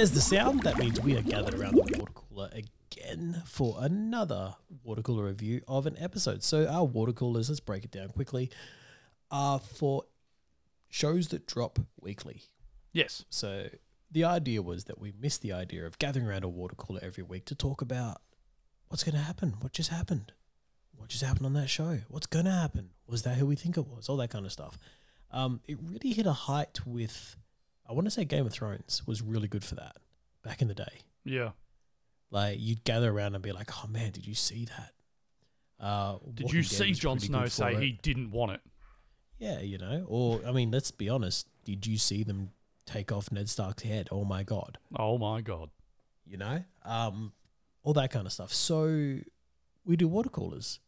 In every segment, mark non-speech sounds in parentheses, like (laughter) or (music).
There's the sound. That means we are gathered around the water cooler again for another water cooler review of an episode. So our water coolers, let's break it down quickly, are for shows that drop weekly. Yes. So the idea was that we missed the idea of gathering around a water cooler every week to talk about what's going to happen, what just happened, what just happened on that show, what's going to happen, was that who we think it was, all that kind of stuff. Um, it really hit a height with, I want to say Game of Thrones was really good for that back in the day. Yeah. Like you'd gather around and be like, "Oh man, did you see that?" Uh, Did you see Jon Snow say it. he didn't want it? Yeah, you know, or I mean, let's be honest. Did you see them take off Ned Stark's head? Oh my god, Oh my god. you know, um, all that kind of stuff. So we do water coolers.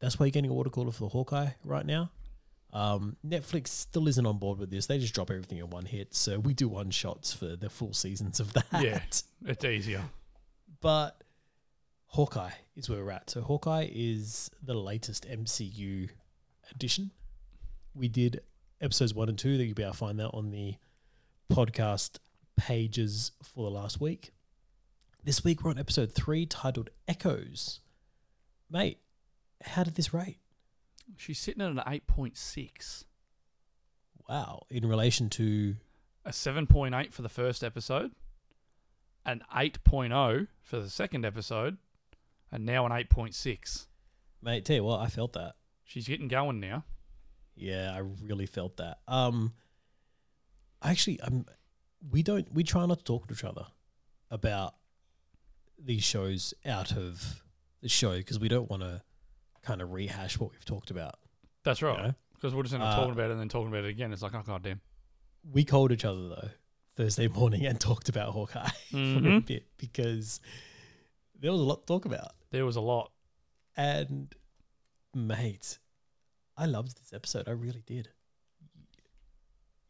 That's why you're getting a water cooler for the Hawkeye right now. Um, Netflix still isn't on board with this. They just drop everything in one hit. So we do one shots for the full seasons of that. Yeah. It's easier. But Hawkeye is where we're at. So Hawkeye is the latest MCU addition. We did episodes one and two that you'll be able to find that on the podcast pages for the last week. This week we're on episode three titled Echoes. Mate, how did this rate? She's sitting at an 8.6. Wow. In relation to A 7.8 for the first episode, an 8.0 for the second episode, and now an 8.6. mate, tell you what, I felt that. She's getting going now. Yeah, I really felt that. Um, actually, I'm. We don't. We try not to talk to each other about these shows out of the show because we don't want to kind of rehash what we've talked about. That's you right. know? Because we're just end up Uh, talking about it and then talking about it again. It's like, oh, goddamn. We called each other though Thursday morning and (laughs) talked about Hawkeye for a bit because there was a lot to talk about. There was a lot. And mate, I loved this episode. I really did.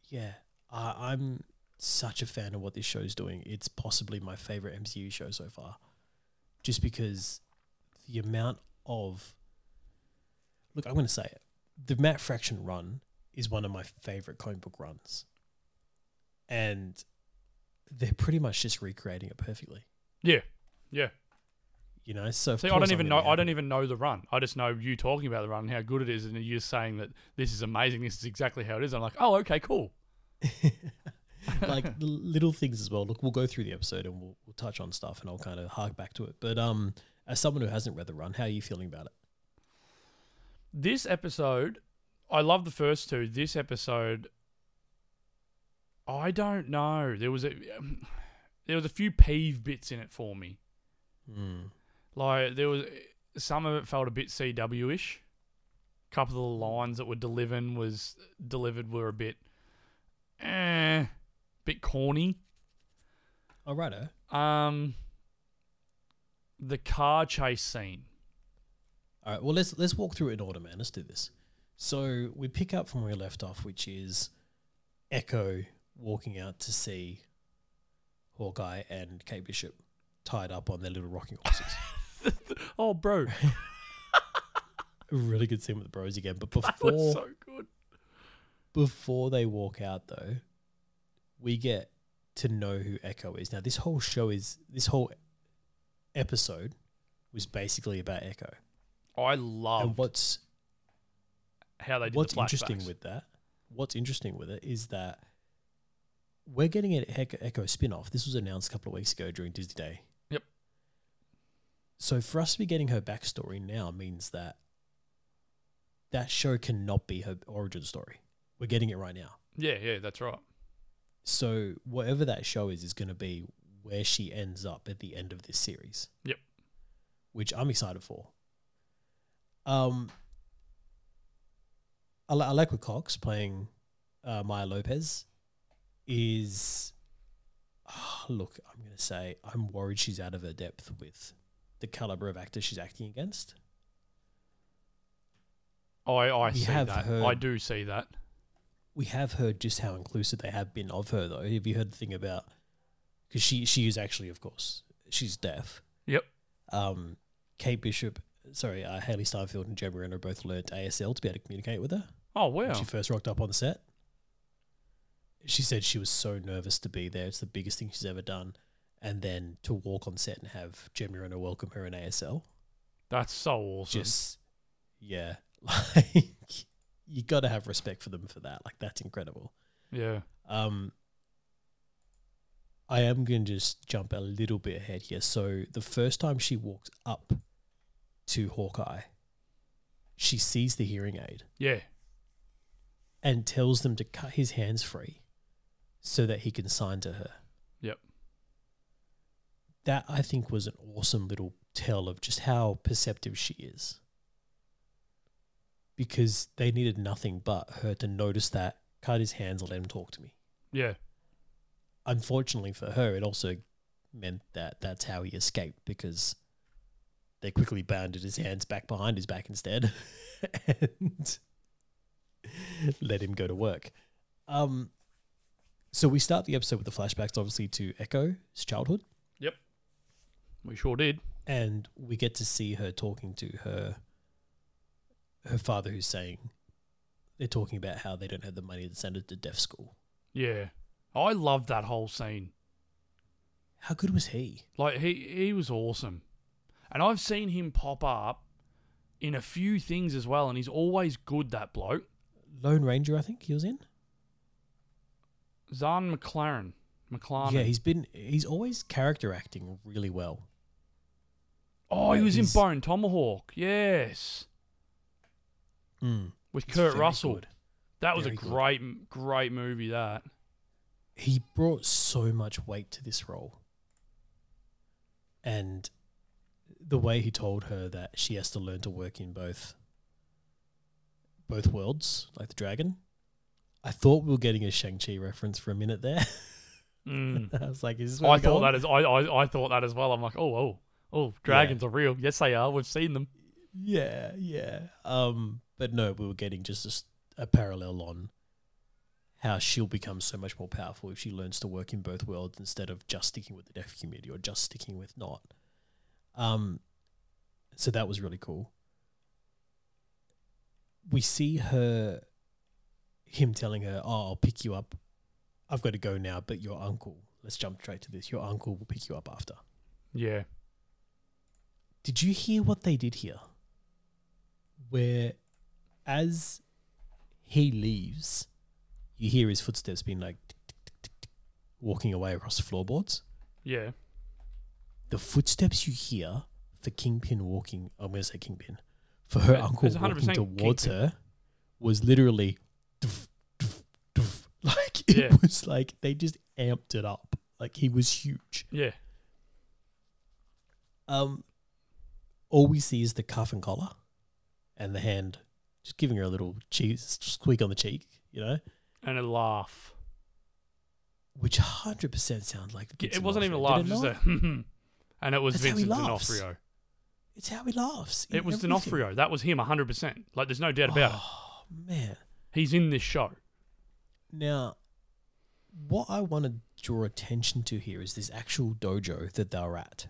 Yeah, I, I'm such a fan of what this show's doing. It's possibly my favorite MCU show so far, just because the amount of look. I'm going to say it. The Matt Fraction run is one of my favorite comic book runs, and they're pretty much just recreating it perfectly. Yeah. Yeah. You know, so See, I don't even know. I don't even know the run. I just know you talking about the run and how good it is, and you're saying that this is amazing. This is exactly how it is. I'm like, oh, okay, cool. (laughs) like the little things as well. Look, we'll go through the episode and we'll, we'll touch on stuff, and I'll kind of hark back to it. But um, as someone who hasn't read the run, how are you feeling about it? This episode, I love the first two. This episode, I don't know. There was a there was a few peeve bits in it for me. Hmm. Like there was some of it felt a bit CW ish. A couple of the lines that were delivered was delivered were a bit, eh, bit corny. All righto. Um, the car chase scene. All right. Well, let's let's walk through it in order, man. Let's do this. So we pick up from where we left off, which is Echo walking out to see Hawkeye and Kate Bishop tied up on their little rocking horses. (laughs) Oh, bro, (laughs) really good scene with the bros again. But before so good. before they walk out though, we get to know who Echo is. Now this whole show is this whole episode was basically about Echo. I and love what's how they did what's the interesting flashbacks. with that, what's interesting with it is that we're getting an Echo, Echo spin-off. This was announced a couple of weeks ago during Disney Day. Yep. So for us to be getting her backstory now means that that show cannot be her origin story. We're getting it right now. Yeah, yeah, that's right. So whatever that show is is going to be where she ends up at the end of this series. Yep. Which I'm excited for. Um, I, li- like with Cox playing uh, Maya Lopez. Is ah, look, I'm going to say I'm worried she's out of her depth with the caliber of actor she's acting against. I I We see have that. heard- I do see that. we have heard just how inclusive they have been of her, though. Have you heard the thing about? Because she she is actually, of course, she's deaf. Yep. Um, Kate Bishop, sorry, uh, Hailee Steinfeld and Jen Moreno both learnt ASL to be able to communicate with her Oh wow! when she first rocked up on the set. she said she was so nervous to be there. It's the biggest thing she's ever done. And then to walk on set and have Jen Moreno welcome her in ASL. That's so awesome. Just, yeah. (laughs) Like, you got to have respect for them for that. Like, that's incredible. yeah. Um, I am going to just jump a little bit ahead here. So, the first time she walks up to Hawkeye, she sees the hearing aid Yeah. and tells them to cut his hands free so that he can sign to her. Yep. That I think was an awesome little tell of just how perceptive she is. Because they needed nothing but her to notice that, cut his hands, let him talk to me. Yeah. Unfortunately for her, it also meant that that's how he escaped because they quickly bounded his hands back behind his back instead (laughs) and let him go to work. Um, so we start the episode with the flashbacks, obviously, to Echo's childhood, Yep. We sure did. and we get to see her talking to her her father, who's saying they're talking about how they don't have the money to send her to deaf school. Yeah. I loved that whole scene. How good was he? Like he he was awesome. And I've seen him pop up in a few things as well, and he's always good, that bloke. Lone Ranger, I think he was in. Zahn McClarnon. McClarnon. Yeah, he's been he's always character acting really well. oh, he was in Bone Tomahawk. Yes. Mm. With Kurt Russell. good. That was Very a good. great, great movie, that. He brought so much weight to this role. And the way he told her that she has to learn to work in both both worlds, like the dragon. I thought we were getting a Shang-Chi reference for a minute there. (laughs) Mm. I was like, is this I thought that as I, I I thought that as well. I'm like, oh oh oh, dragons are real. Yes, they are. We've seen them. Yeah, yeah. Um, but no, we were getting just a parallel on how she'll become so much more powerful if she learns to work in both worlds instead of just sticking with the deaf community or just sticking with not. Um, so that was really cool. We see her, him telling her, "Oh, I'll pick you up. I've got to go now, but your uncle. Let's jump straight to this. Your uncle will pick you up after." Yeah. Did you hear what they did here? Where, as he leaves, you hear his footsteps being like tick, tick, tick, tick, tick, walking away across the floorboards. Yeah. The footsteps you hear for Kingpin walking, I'm going to say Kingpin, for her Yeah, uncle walking towards Kingpin. her was literally doof, doof, doof. (laughs) like it Yeah. was like they just amped it up. Like he was huge. Yeah. Um, all we see is the cuff and collar, and the hand just giving her a little cheese squeak on the cheek, you know, And a laugh. which hundred percent sounds like It wasn't even a laugh. It it was just a. (laughs) and it was That's Vincent. D'Onofrio. It's how he laughs. It was everything. D'Onofrio. That was him 100%. Like, there's no doubt about it. Oh man! He's in this show. Now, what I want to draw attention to here is this actual dojo that they're at,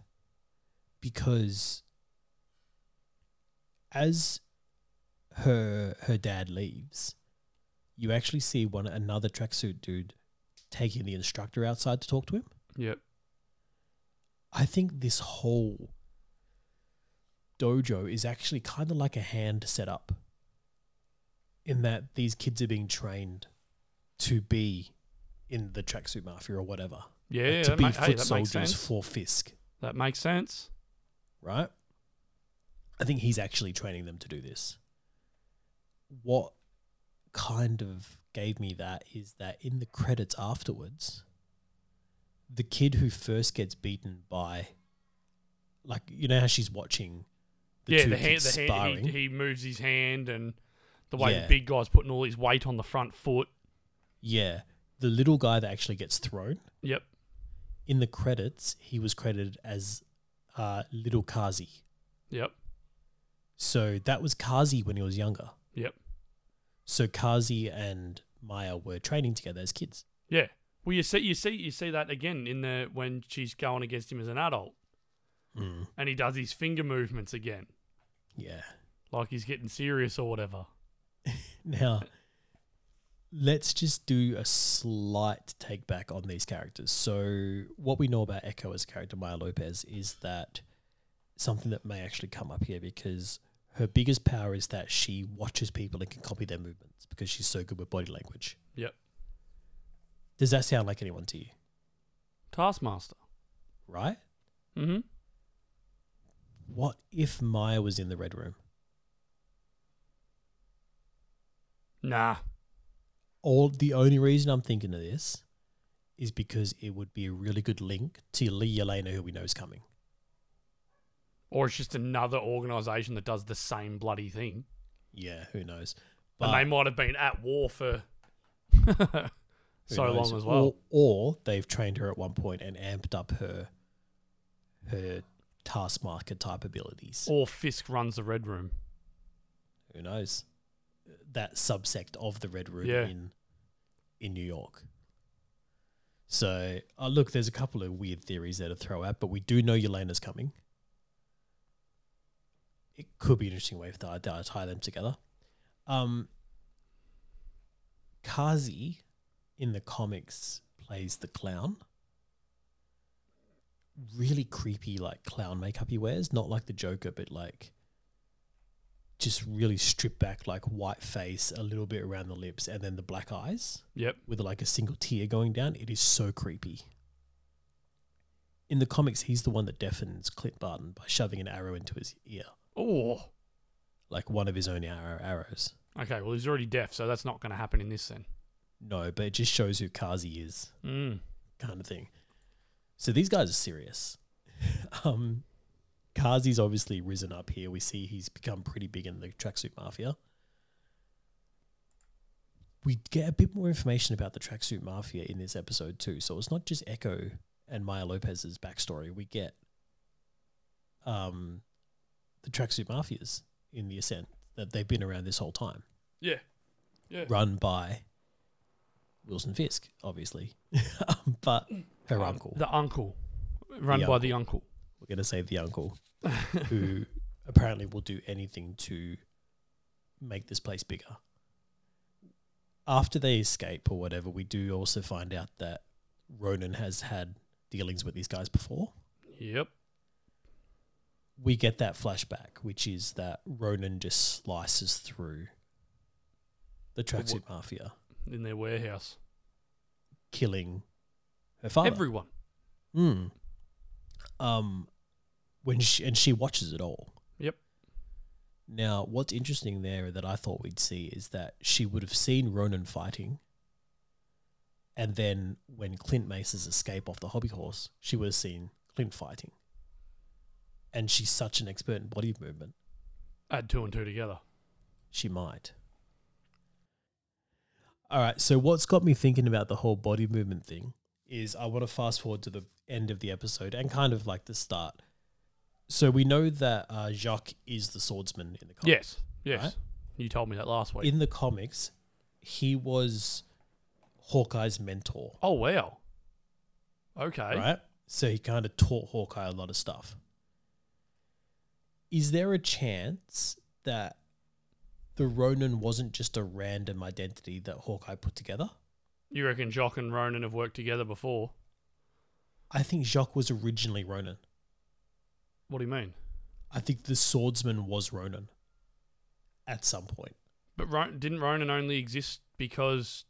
because as her her dad leaves, you actually see one another tracksuit dude taking the instructor outside to talk to him. Yep. I think this whole dojo is actually kind of like a hand setup in that these kids are being trained to be in the tracksuit mafia or whatever. Yeah, Like, to be ma- foot hey, soldiers for Fisk, That makes sense. right? I think he's actually training them to do this. What kind of gave me that is that in the credits afterwards, the kid who first gets beaten by, like, you know how she's watching the yeah, two the hand, the hand, sparring? he, he moves his hand, and the way Yeah. the big guy's putting all his weight on the front foot. yeah. The little guy that actually gets thrown, Yep. in the credits, he was credited as uh, Little Kazi. Yep. So that was Kazi when he was younger. Yep. So Kazi and Maya were training together as kids. Yeah. Well, you see, you see, you see that again in the when she's going against him as an adult, hmm. and he does his finger movements again, Yeah. like he's getting serious or whatever. (laughs) Now, let's just do a slight take back on these characters. So, what we know about Echo as a character, Maya Lopez, is that something that may actually come up here because her biggest power is that she watches people and can copy their movements because she's so good with body language. Yep. Does that sound like anyone to you? Taskmaster. Right? Mm-hmm. What if Maya was in the Red Room? Nah. All the only reason I'm thinking of this is because it would be a really good link to Lee Yelena, who we know is coming. Or it's just another organisation that does the same bloody thing. Yeah, who knows? and they might have been at war for (laughs) who so knows? long as well. Or, or they've trained her at one point and amped up her her taskmaster type abilities. Or Fisk runs the Red Room. Who knows? That subsect of the Red Room Yeah. in in New York. So, uh, look, there's a couple of weird theories there to throw out, but we do know Yelena's coming. It could be an interesting way to to tie them together. Um, Kazi in the comics plays the clown. Really creepy, like clown makeup he wears, not like the Joker, but like just really stripped back, like white face, a little bit around the lips, and then the black eyes Yep. with like a single tear going down. It is so creepy. In the comics, he's the one that deafens Clint Barton by shoving an arrow into his ear, Oh. like one of his own arrow arrows. Okay, well, he's already deaf, so that's not going to happen in this then. No, but it just shows who Kazi is, Mm. kind of thing. So these guys are serious. (laughs) um, Kazi's obviously risen up here. We see he's become pretty big in the tracksuit mafia. We get a bit more information about the tracksuit mafia in this episode too. So it's not just Echo and Maya Lopez's backstory. We get um, the tracksuit mafias in the ascent that they've been around this whole time, Yeah. Yeah. run by Wilson Fisk, obviously, (laughs) (laughs) but her Um, uncle. The uncle. Run The by the uncle. We're going to say the uncle, (laughs) who apparently will do anything to make this place bigger. After they escape or whatever, we do also find out that Ronin has had dealings with these guys before. Yep. We get that flashback, which is that Ronin just slices through the tracksuit mafia, In their warehouse. killing her father. Everyone. Mm. Um, when she and she watches it all. Yep. Now, what's interesting there that I thought we'd see is that she would have seen Ronin fighting, and then when Clint Mace's escape off the hobby horse, she would have seen Clint fighting. And she's such an expert in body movement, Add two and two together. she might. All right, so what's got me thinking about the whole body movement thing is I want to fast forward to the end of the episode and kind of like the start. So we know that uh, Jacques is the swordsman in the comics. Yes. Yes. Right? You told me that last week. In the comics, he was Hawkeye's mentor, oh, wow. Okay. right? So he kind of taught Hawkeye a lot of stuff. Is there a chance that the Ronin wasn't just a random identity that Hawkeye put together? You reckon Jacques and Ronin have worked together before? I think Jacques was originally Ronin. What do you mean? I think the swordsman was Ronin at some point. But Ro- didn't Ronin only exist because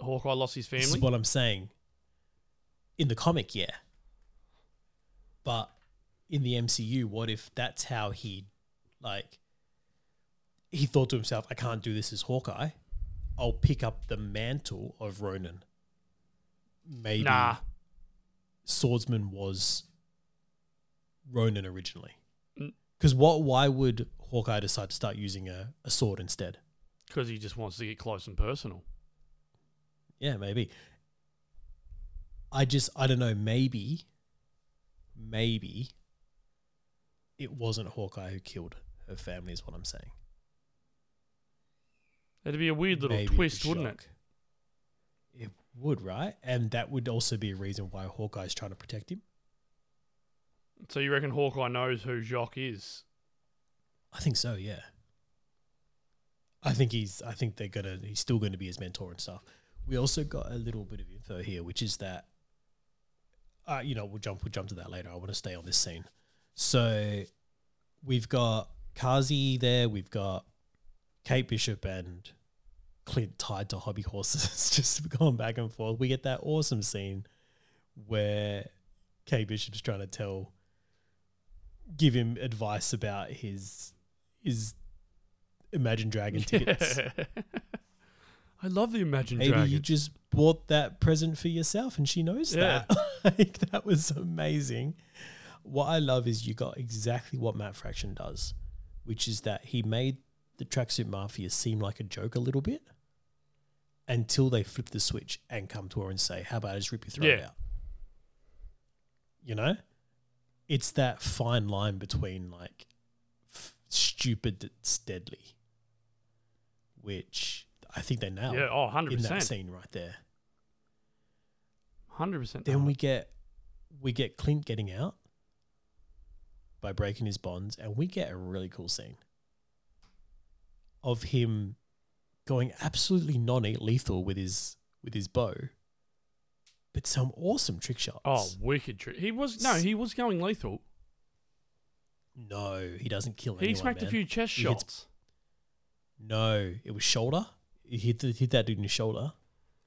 Hawkeye lost his family? This is what I'm saying. In the comic, yeah. But in the MCU, what if that's how he, like, he thought to himself, I can't do this as Hawkeye. I'll pick up the mantle of Ronin. Maybe Nah. swordsman was Ronin originally. Mm. Because what? Why would Hawkeye decide to start using a, a sword instead? Because he just wants to get close and personal. Yeah, maybe. I just I don't know, maybe maybe it wasn't Hawkeye who killed her family is what I'm saying. It'd be a weird little Maybe twist, wouldn't it? It would, right? And that would also be a reason why Hawkeye's trying to protect him. So you reckon Hawkeye knows who Jacques is? I think so, yeah. I think he's. I think they're gonna. He's still going to be his mentor and stuff. We also got a little bit of info here, which is that. Uh, you know, we'll jump. We'll jump to that later. I want to stay on this scene. So, we've got Kazi there. We've got Kate Bishop and Clint tied to hobby horses, (laughs) just going back and forth. We get that awesome scene where Kate Bishop's trying to tell, give him advice about his his Imagine Dragon tickets. (laughs) I love the Imagine Maybe Dragon. you just bought that present for yourself and she knows Yeah. that. (laughs) like that was amazing. What I love is you got exactly what Matt Fraction does, which is that he made the tracksuit mafia seem like a joke a little bit until they flip the switch and come to her and say, How about I just rip your throat Yeah. out? You know? It's that fine line between like f- stupid that's deadly, which I think they nailed yeah, oh, 100%. in that scene right there. 100%. Then we get we get Clint getting out by breaking his bonds, and we get a really cool scene of him going absolutely non-lethal with his with his bow, but some awesome trick shots. Oh, wicked trick. He was, no, he was going lethal. no, he doesn't kill anyone. He anyone. smacked a few chest He hits- shots. No, it was shoulder. He hit, the, hit that dude in the shoulder.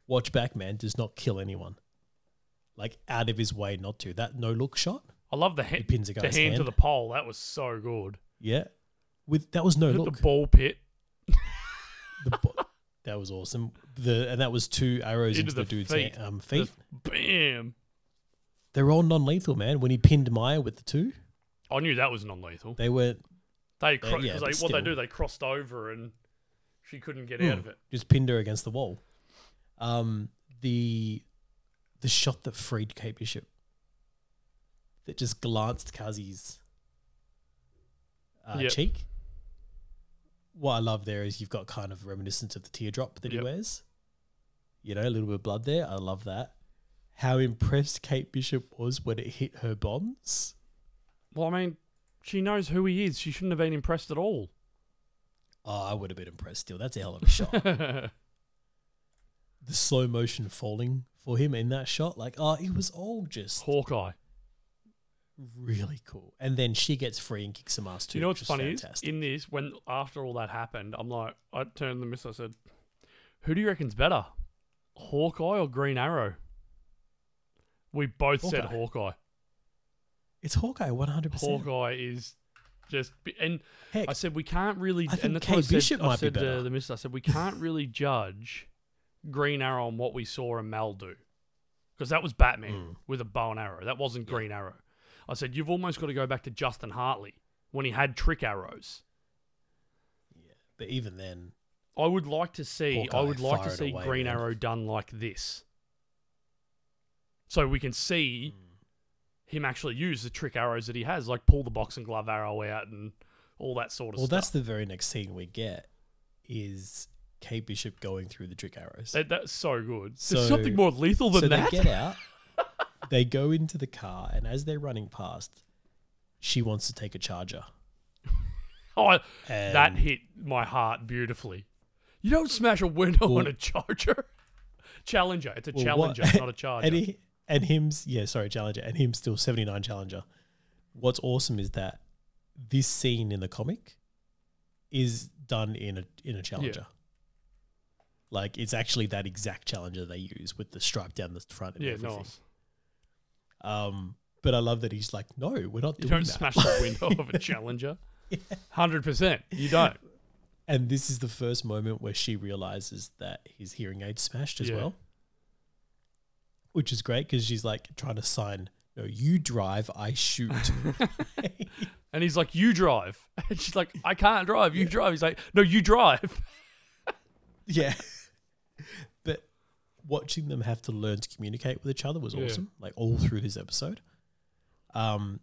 Watch back, man. Does not kill anyone. Like out of his way not to. That no look shot. I love the, He he- pins the hand, hand. to the pole. That was so good. Yeah. With that was no Hit look. the ball pit. The bo- that was awesome. The and that was two arrows Into into, the, the dude's feet. ha- um, feet. Just bam. They were all non-lethal, man. When he pinned Maya with the two, I knew that was non-lethal. they were They cro- yeah, 'cause but they, what they do, they crossed over and she couldn't get Hmm. out of it. just pinned her against the wall. Um, the the shot that freed Kate Bishop, that just glanced Kazi's uh, Yep. cheek. What I love there is you've got kind of reminiscence of the teardrop that Yep. he wears. You know, a little bit of blood there. I love that. How impressed Kate Bishop was when it hit her bonds. Well, I mean, she knows who he is. She shouldn't have been impressed at all. Oh, I would have been impressed still. That's a hell of a shot. (laughs) the slow motion falling for him in that shot, like, oh, it was all just Hawkeye. Really cool. And then she gets free and kicks some ass too. you know what's funny fantastic. is in this when after all that happened, I'm like, I turned to the miss. I said, "Who do you reckon's better, Hawkeye or Green Arrow?" We both said Hawkeye. Hawkeye. it's Hawkeye, one hundred percent. Hawkeye is just, and Heck, I said we can't really. I think and that's what I Kate said, Bishop I might be said to better. the miss. I said we can't really judge Green Arrow on what we saw Amell do, because that was Batman Mm. with a bow and arrow. That wasn't Green Arrow. I said you've almost got to go back to Justin Hartley when he had trick arrows. Yeah, but even then, I would like to see. I would like to see away, Green man. Arrow done like this, so we can see hmm. him actually use the trick arrows that he has, like pull the boxing glove arrow out and all that sort of well, stuff. Well, that's the very next scene we get is Kate Bishop going through the trick arrows. That, that's so good. So- There's something more lethal than so that. they get out, (laughs) they go into the car, and as they're running past, she wants to take a charger. (laughs) oh, And that hit my heart beautifully. You don't smash a window Well- on a Charger. (laughs) Challenger. It's a Well, Challenger, what- not a (laughs) Charger. and he and him's yeah, sorry, Challenger, and him still seventy nine Challenger. What's awesome is that this scene in the comic is done in a in a Challenger. Like it's actually that exact Challenger they use with the stripe down the front and yeah, everything. nice. Um, but I love that he's like, no, we're not You doing don't that. smash the (laughs) window of a Challenger. Hundred percent. You don't. And this is the first moment where she realizes that his hearing aid smashed as Yeah. well, which is great because she's like trying to sign. No, you drive, I shoot. (laughs) And he's like, "You drive," (laughs) and she's like, "I can't drive. You drive." He's like, "No, you drive." yeah, watching them have to learn to communicate with each other was Yeah. awesome. Like all through this episode. Um,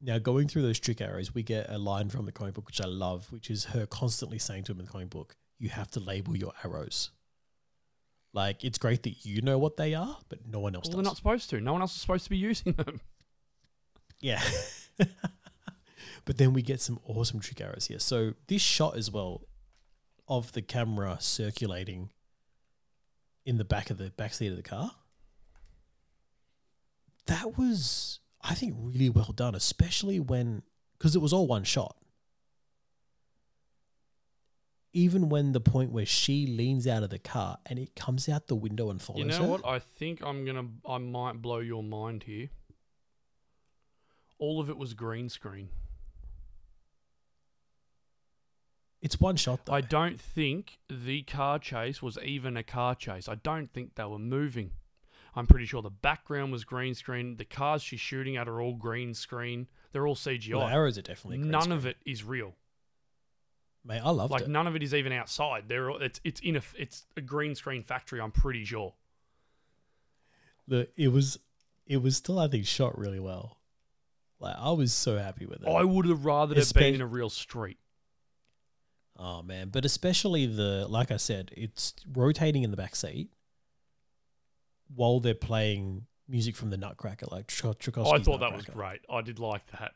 now going through those trick arrows, we get a line from the comic book which I love, which is her constantly saying to him in the comic book, "You have to label your arrows." Like it's great that you know what they are, but no one else Well, does. they're not supposed to. No one else is supposed to be using them. Yeah. (laughs) but then we get some awesome trick arrows here. So this shot as well, of the camera circulating in the back of the back seat of the car. That was, I think, really well done, especially when because it was all one shot. Even when the point where she leans out of the car and it comes out the window and follows her. You know her. what? I think I'm gonna. I might blow your mind here. All of it was green screen. It's one shot though. I don't think the car chase was even a car chase. I don't think they were moving. I'm pretty sure the background was green screen. The cars she's shooting at are all green screen. They're all CGI. The arrows are definitely green None screen. of it is real. Mate, I loved Like it. none of it is even outside. They're all, it's it's in a it's a green screen factory. I'm pretty sure. The it was it was still I think shot really well. Like I was so happy with it. I would have rather it Espe- been in a real street. Oh man, but especially the like I said, it's rotating in the back seat while they're playing music from the Nutcracker, like Tchaikovsky's Oh, I thought that was great. I did like that.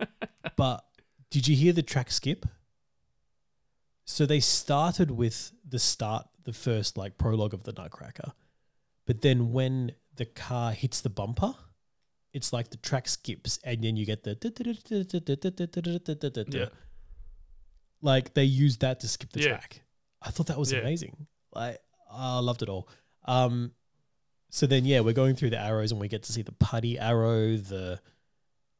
(laughs) But did you hear the track skip? So they started with the start, the first like prologue of the Nutcracker, but then when the car hits the bumper, it's like the track skips, and then you get the Yeah. Like they used that to skip the Yeah. track. I thought that was Yeah. amazing. Like I loved it all. Um, so then yeah, we're going through the arrows, and we get to see the putty arrow, the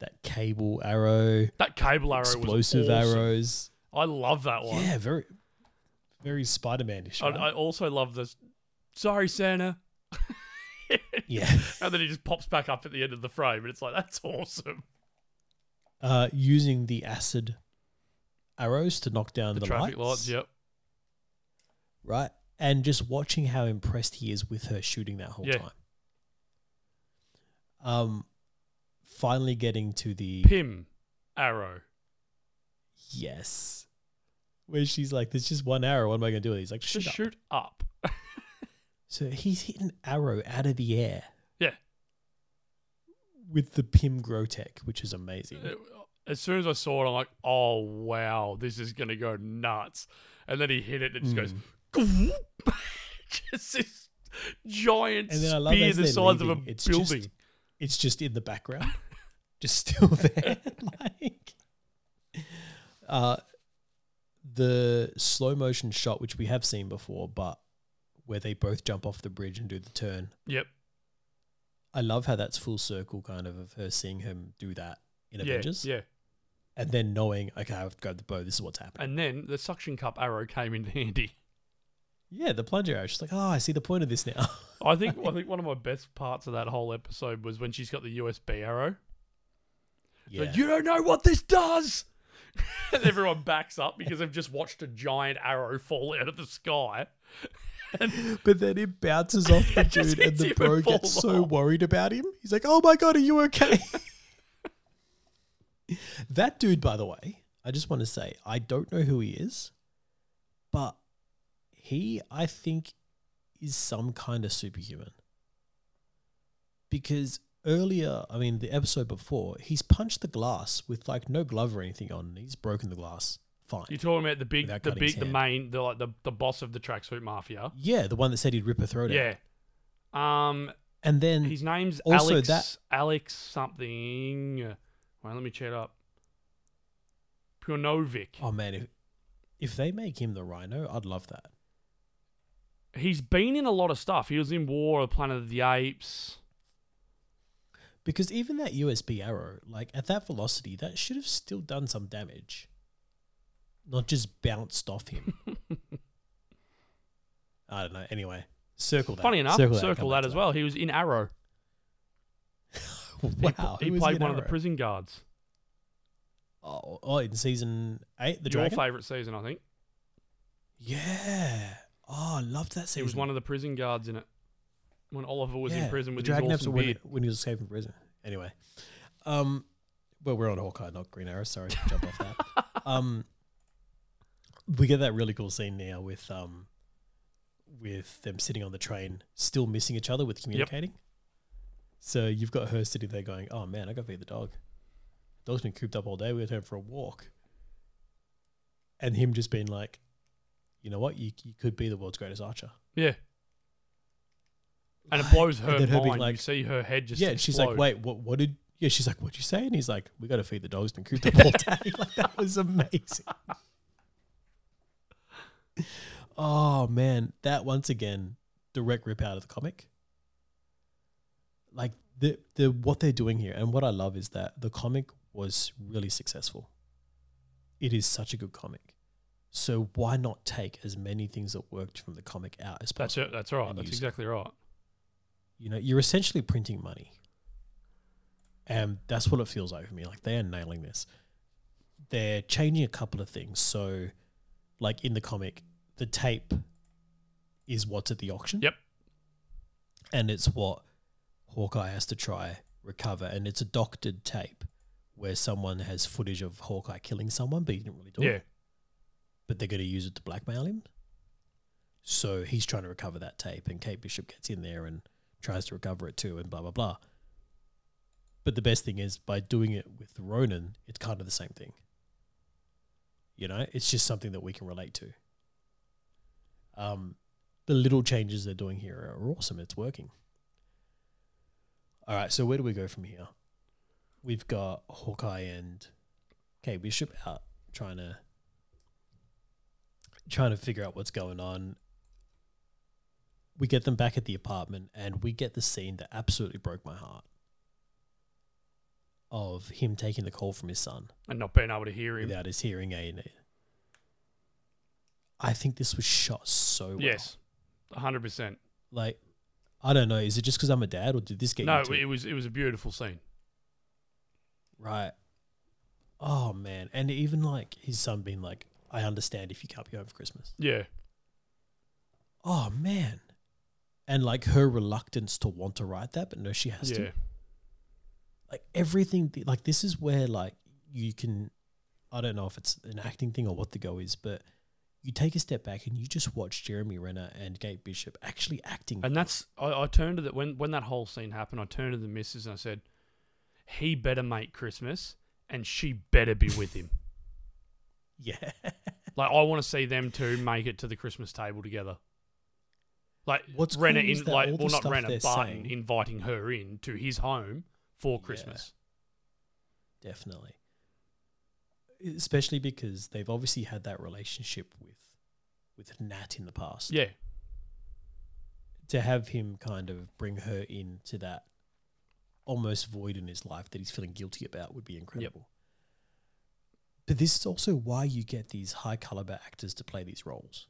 that cable arrow, That cable arrow explosive was awesome. arrows. I love that one. Yeah, very, very Spider Man-ish. I. I also love this. Sorry, Santa. (laughs) yeah, (laughs) And then he just pops back up at the end of the frame, and it's like that's awesome. uh, using the acid arrows to knock down The, the, traffic lights, lights. Yep. right? And just watching how impressed he is with her shooting that whole Yeah. time. Um, finally getting to the Pym arrow. yes, where she's like, "There's just one arrow. What am I going to do?" with it?" He's like, "Shoot Just up." shoot up. (laughs) So he's hit an arrow out of the air. Yeah. With the Pym Grotech, which is amazing. Uh, As soon as I saw it, I'm like, oh wow, this is gonna go nuts. And then he hit it, and it just goes, Mm. (laughs) just this giant And then I love spear the size of a it's building. Just, it's just in the background, (laughs) just still (laughs) there. like, uh, the slow motion shot, which we have seen before, but where they both jump off the bridge and do the turn. Yep. I love how that's full circle, kind of, of her seeing him do that in Yeah. Avengers, Yeah. And then knowing, okay, I've got the bow. This is what's happening. And then the suction cup arrow came in (laughs) handy. yeah, the plunger arrow. She's like, oh, I see the point of this now. (laughs) I think I think one of my best parts of that whole episode was when she's got the USB arrow. yeah, Like, you don't know what this does. (laughs) and everyone backs up because they've just watched a giant arrow fall out of the sky. But then it bounces off the dude, and the bro gets falls so off. worried about him. He's like, "Oh my god, are you okay?" That dude, by the way, I just want to say, I don't know who he is, but he, I think, is some kind of superhuman. Because earlier, I mean, the episode before, he's punched the glass with like no glove or anything on. and He's broken the glass. Fine. You're talking about the big, the big, the main, the like the, the boss of the tracksuit mafia. yeah, the one that said he'd rip her throat out. Yeah. Um, And then his name's also Alex. that- Alex something. Well, let me check it up. Paunovic. Oh man, if if they make him the Rhino, I'd love that. He's been in a lot of stuff. He was in War of Planet of the Apes. Because even that USB arrow, like at that velocity, that should have still done some damage. Not just bounced off him. (laughs) I don't know. Anyway, circle that. Funny enough, circle circle, that, that, as well. He was in Arrow. (laughs) He, (laughs) wow, he was played one of the prison guards. Oh, oh, in season eight, the Your dragon. favourite season, I think. Yeah. Oh, I loved that scene. He was one of the prison guards in it. When Oliver was Yeah, in prison the with dragon his awesome when, when he was escaping prison. Anyway, um, well, we're on Hawkeye, not Green Arrow. Sorry, to jump off that. (laughs) Um, we get that really cool scene now with um, with them sitting on the train, still missing each other with communicating. So you've got her sitting there going, "Oh man, I got to feed the dog. Dog's been cooped up all day. We got to for a walk." And him just being like, you know what, you you could be the world's greatest archer. Yeah. And it blows her her mind. being you see her head just yeah, and she's like, wait, what? What did? Yeah, she's like, what'd you say? And he's like, we got to feed the dogs and cooped them all day. (laughs) like that was amazing. (laughs) oh man, that once again, direct rip out of the comic. Like the the what they're doing here, and what I love is that the comic was really successful. It is such a good comic. So why not take as many things that worked from the comic out as That's possible? it. That's right. That's use it. exactly right. You know, you're essentially printing money. And that's what it feels like for me. Like they are nailing this. They're changing a couple of things. So, like in the comic, the tape is what's at the auction. Yep. And it's what Hawkeye has to try recover. And it's a doctored tape where someone has footage of Hawkeye killing someone, but he didn't really do Yeah. it. But they're going to use it to blackmail him. So he's trying to recover that tape, and Kate Bishop gets in there and tries to recover it too, and blah blah blah. But the best thing is by doing it with Ronin, it's kind of the same thing. You know, it's just something that we can relate to. Um, the little changes they're doing here are awesome. It's working. All right, so where do we go from here? We've got Hawkeye and Kate Bishop out trying to trying to figure out what's going on. We get them back at the apartment and we get the scene that absolutely broke my heart of him taking the call from his son And not being able to hear him. without his hearing aid. I think this was shot so well. Yes. hundred percent. Like, I don't know. Is it just because I'm a dad or did this get No, you too? it was it was a beautiful scene. Right. Oh, man. And even like his son being like, I understand if you can't be home for Christmas. Yeah. Oh, man. And like her reluctance to want to write that, but no, she has Yeah. to. like everything like this is where like you can i don't know if it's an acting thing or what the go is but you take a step back and you just watch jeremy renner and kate bishop actually acting And that's I, I turned to that when when that whole scene happened. I turned to the missus and I said, "He better make Christmas, and she better be with him. (laughs) yeah like I want to see them two make it to the Christmas table together. Like What's Renner cool is in like well not Renner, Barton saying- inviting her in to his home for Yeah. Christmas. definitely especially because they've obviously had that relationship with with nat in the past Yeah, to have him kind of bring her into that almost void in his life that he's feeling guilty about would be incredible. But this is also why you get these high caliber actors to play these roles.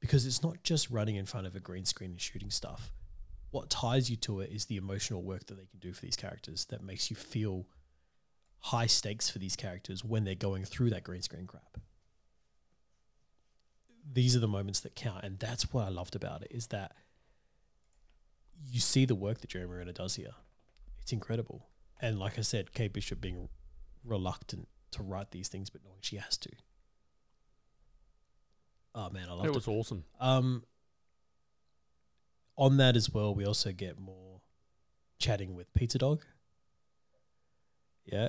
Because it's not just running in front of a green screen and shooting stuff. What ties you to it is the emotional work that they can do for these characters that makes you feel high stakes for these characters when they're going through that green screen crap these are the moments that count and that's what i loved about it is that you see the work that jeremy renner does here. It's incredible. And like i said kate bishop being reluctant to write these things but knowing she has to. Oh man i loved it it, was awesome. um on that as well we also get more chatting with pizza dog. Yeah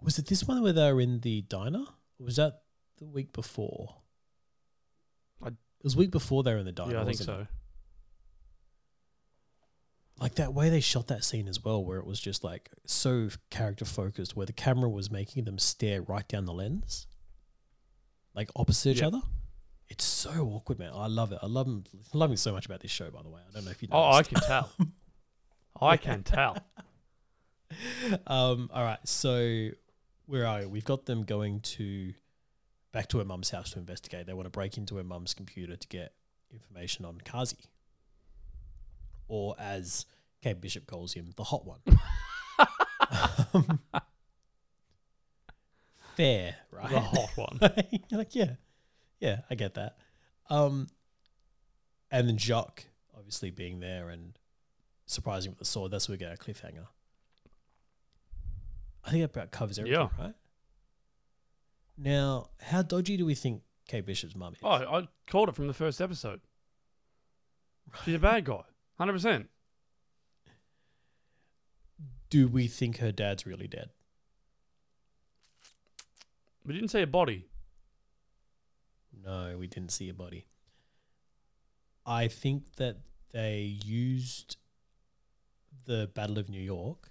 was it this one where they were in the diner or was that the week before I- it was week before they were in the diner yeah, I think it? so. like that way they shot that scene as well where it was just like so character focused where the camera was making them stare right down the lens like opposite each Yep. other it's so awkward man i love it i love loving so much about this show by the way i don't know if you Oh, I can tell. (laughs) I can tell. (laughs) um all right so where are we we've got them going to back to her mum's house to investigate they want to break into her mum's computer to get information on kazi or as kate bishop calls him the hot one Um, (laughs) fair right The hot one. You're (laughs) like, yeah, yeah, I get that. Um, and then Jacques obviously being there and surprising with the sword. That's where we get our cliffhanger. I think that about covers everything, Yeah. right? Now, how dodgy do we think Kate Bishop's mum is? Oh, I called it from the first episode. She's a bad guy. Hundred percent. Do we think her dad's really dead? We didn't see a body. No, we didn't see a body. I think that they used the Battle of New York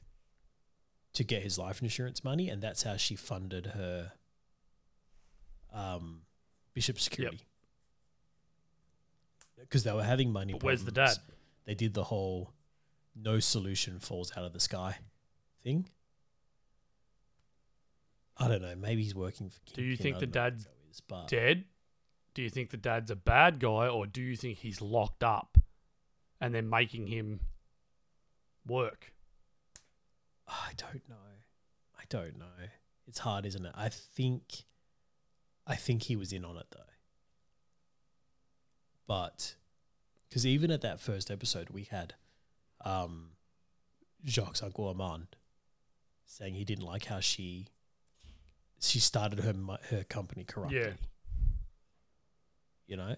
to get his life insurance money, and that's how she funded her um, bishop security. Because they were having money. But where's the dad? They did the whole no solution falls out of the sky thing. I don't know. Maybe he's working for. Do you think the don't know what dad's is, but Dead? Do you think the dad's a bad guy, or do you think he's locked up and they're making him work? I don't know. I don't know. It's hard, isn't it? I think, I think he was in on it though. But, because even at that first episode, we had, um, Jacques' uncle Armand saying he didn't like how she, she started her her company corruptly. You know,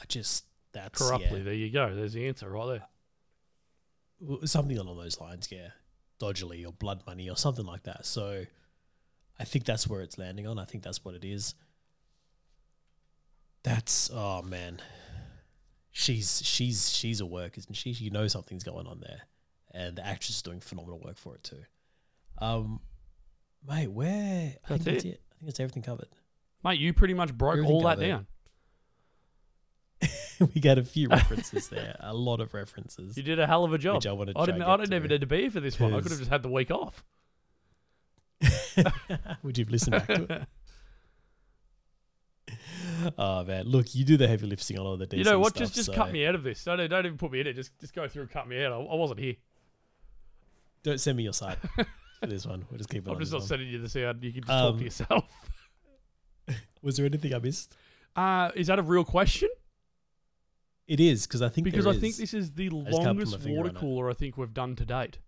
I just that's Corruptly. yeah. There you go. There's the answer right there. Something along those lines, yeah, dodgily or blood money or something like that. So, I think that's where it's landing on. I think that's what it is. That's oh man, she's she's she's a work, isn't she? You know something's going on there, and the actress is doing phenomenal work for it too. Um, mate, where I That's think that's it? it. I think it's everything covered. Mate, you pretty much broke Everything all that down. (laughs) we got a few (laughs) references there, a lot of references, You did a hell of a job. which I want to. I didn't. I didn't even need to be here for this one. I could have just had the week off. (laughs) Would you have listened back to it? Oh man, look, you do the heavy lifting on all the DC you know what? stuff, Just just so cut me out of this. Don't don't even put me in it. Just just go through and cut me out. I, I wasn't here. Don't send me your side for this one. We'll just keep it. I'm just not one. sending you the sound. You can just talk Um, to yourself. Was there anything I missed? Uh, is that a real question? It is because I think Because I think this is the just can't put my longest finger water on it. cooler I think we've done to date.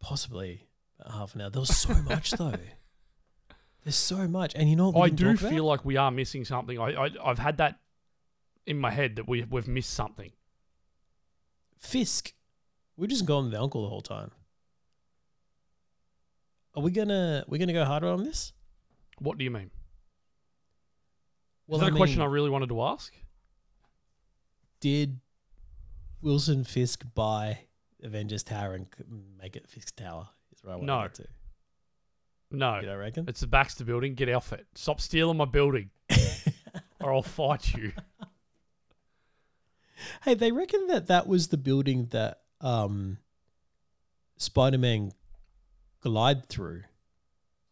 possibly about half an hour. There was so (laughs) much though. There's so much, and you know what? We I didn't do talk about? feel like we are missing something. I, I I've had that in my head that we we've missed something. Fisk. We're just going with the uncle the whole time. Are we gonna we're gonna go harder on this? What do you mean? Is that I a question I mean, really wanted to ask? Did Wilson Fisk buy Avengers Tower and make it Fisk Tower? Is what I want No. to. No, You don't reckon? it's the Baxter building. Get off it. Stop stealing my building, (laughs) or I'll fight you. hey, they reckon that that was the building that um, Spider-Man glide through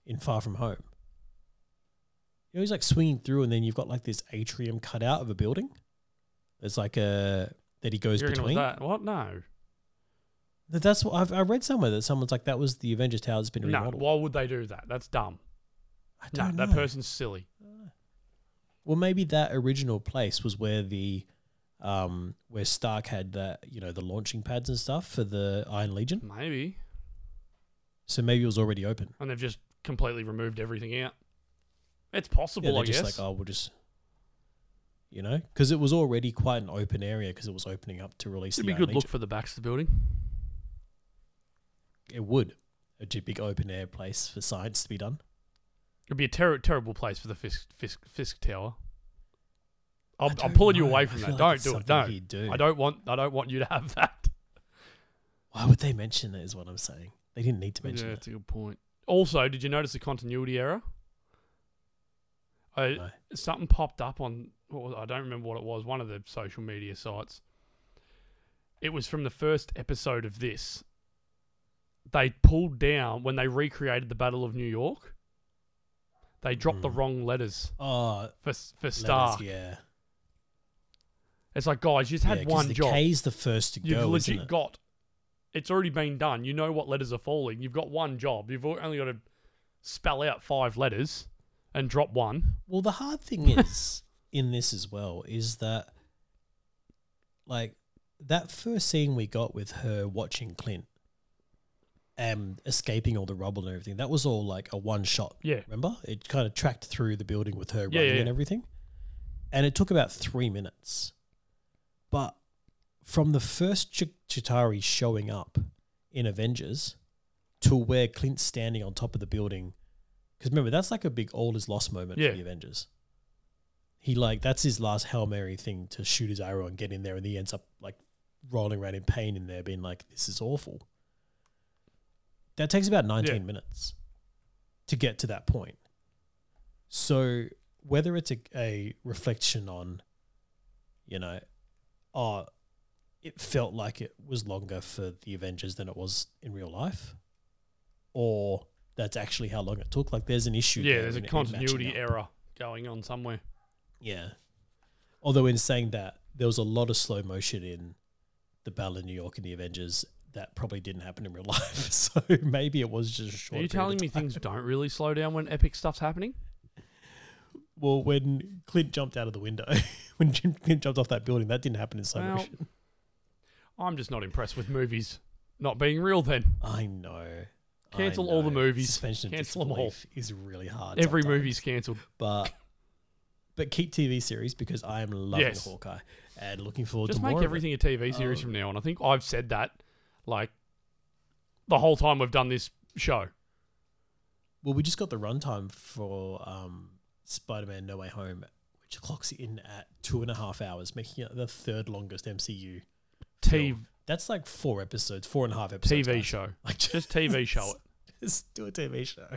in Far From Home. You know, he's like swinging through, and then you've got like this atrium cut out of a building. There's like a that he goes You reckon it was between. that? What? No, That- That's what I've, I read somewhere that someone's like that was the Avengers Tower that's been no. remodeled. Why would they do that? That's dumb. I No, don't that know. person's silly. Well, maybe that original place was where the um where Stark had that you know the launching pads and stuff for the Iron Legion. Maybe, So maybe it was already open. and they've just completely removed everything out. It's Yeah, possible, they're I just guess. like, oh, we'll just, you know, because it was already quite an open area because it was opening up to release It'd the be a good Legion. look for the Baxter building. It would A big open air place for science to be done. It'd be a ter- terrible place for the Fisk Fisk, Fisk Tower. I I'm, I'm don't pulling you away from feel that. like Don't it's do it. something No, he'd do. I don't want. I don't want you to have (laughs) that. Why would they mention it? Is what I'm saying. They didn't need to mention yeah, it. that's a good point. Also, did you notice the continuity error? I, No. Something popped up on. Was, I don't remember what it was. One of the social media sites. It was from the first episode of this. They pulled down when they recreated the Battle of New York. They dropped the Mhm. wrong letters Oh, for for letters, yeah. It's like, guys, you just had Yeah, one the job. K's the first to You've go, legit isn't it? got. It's already been done. You know what letters are falling. You've got one job. You've only got to spell out five letters and drop one. Well, the hard thing is (laughs) in this as well is that, like, that first scene we got with her watching Clint and escaping all the rubble and everything, that was all like a one shot. Yeah. Remember? It kind of tracked through the building with her Yeah, running yeah, and everything. And it took about three minutes. But from the first Ch- Chitauri showing up in Avengers to where Clint's standing on top of the building, because remember, that's like a big all is lost moment Yeah. for the Avengers. He like that's his last hail mary thing to shoot his arrow and get in there, and he ends up like rolling around in pain in there, being like, "This is awful." That takes about nineteen Yeah. minutes to get to that point. So whether it's a, a reflection on, you know, oh, it felt like it was longer for the Avengers than it was in real life, or that's actually how long it took. Like, there's an issue. Yeah, there there's a in- in matching continuity error going on somewhere. Yeah. Although in saying that, there was a lot of slow motion in the Battle of New York and the Avengers that probably didn't happen in real (laughs) life. (laughs) So maybe it was just a short. Are you telling me things (laughs) don't really slow down when epic stuff's happening? Well, when Clint jumped out of the window, when Jim Clint jumped off that building, that didn't happen in slow Well, motion. I'm just not impressed with movies not being real then. I know. I Cancel all the movies. Suspension Cancel 'em disbelief is really hard. Every sometimes. movie's cancelled. but but keep TV series because I am loving Yes. Hawkeye and looking forward Just to make more everything a TV series Oh. from now on. I think I've said that like the whole time we've done this show. Well, we just got the runtime for um, Spider-Man: No Way Home, which clocks in at two and a half hours, making it the third longest MCU. T- film. That's like four episodes, four and a half episodes. TV guys. show. Like Just TV (laughs) show it. Just do a TV show.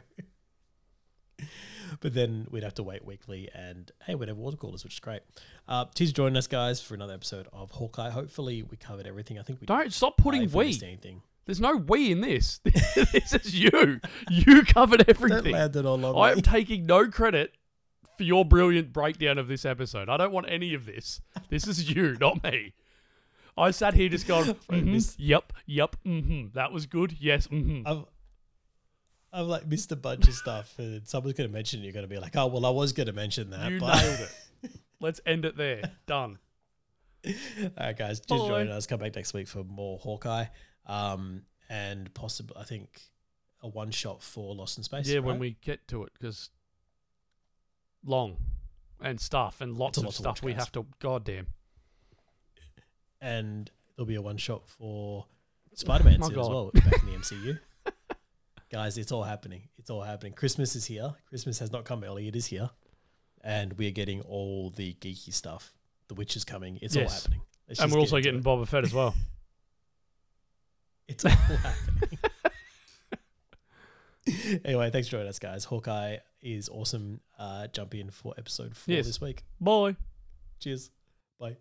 (laughs) but then we'd have to wait weekly and hey, we'd have water coolers, which is great. Uh, T's joining us, guys, for another episode of Hawkeye. Hopefully, we covered everything. I think we Don't stop putting we anything. There's no we in this. (laughs) this is you. You covered (laughs) everything. landed all on I am taking no credit for your brilliant breakdown of this episode. I don't want any of this. This is you, not me. I sat here just going, I mhm, yep, yep, mm-hmm. That was good. Yes, mm-hmm. I've, I've like missed a bunch of stuff, and someone's going to mention. it, You're going to be like, "Oh, well, I was going to mention that." You but nailed it. Let's end it there. (laughs) Done. All right, guys, just join us. Come back next week for more Hawkeye, um, and possibly, I think, a one shot for Lost in Space. yeah, when we get to it, because long and stuff and lots of lot stuff we guys. have to. Goddamn. and there'll be a one shot for Spider Man soon as well, back in the MCU. (laughs) Guys, it's all happening. It's all happening. Christmas is here. Christmas has not come early. It is here, and we are getting all the geeky stuff. The Witch is coming. It's all happening. Let's And we're also into getting it. Boba Fett as well. (laughs) (laughs) It's all happening. (laughs) anyway, thanks for joining us, guys. Hawkeye is awesome. Uh, jump in for episode four Yes. this week. Bye. Cheers. Bye.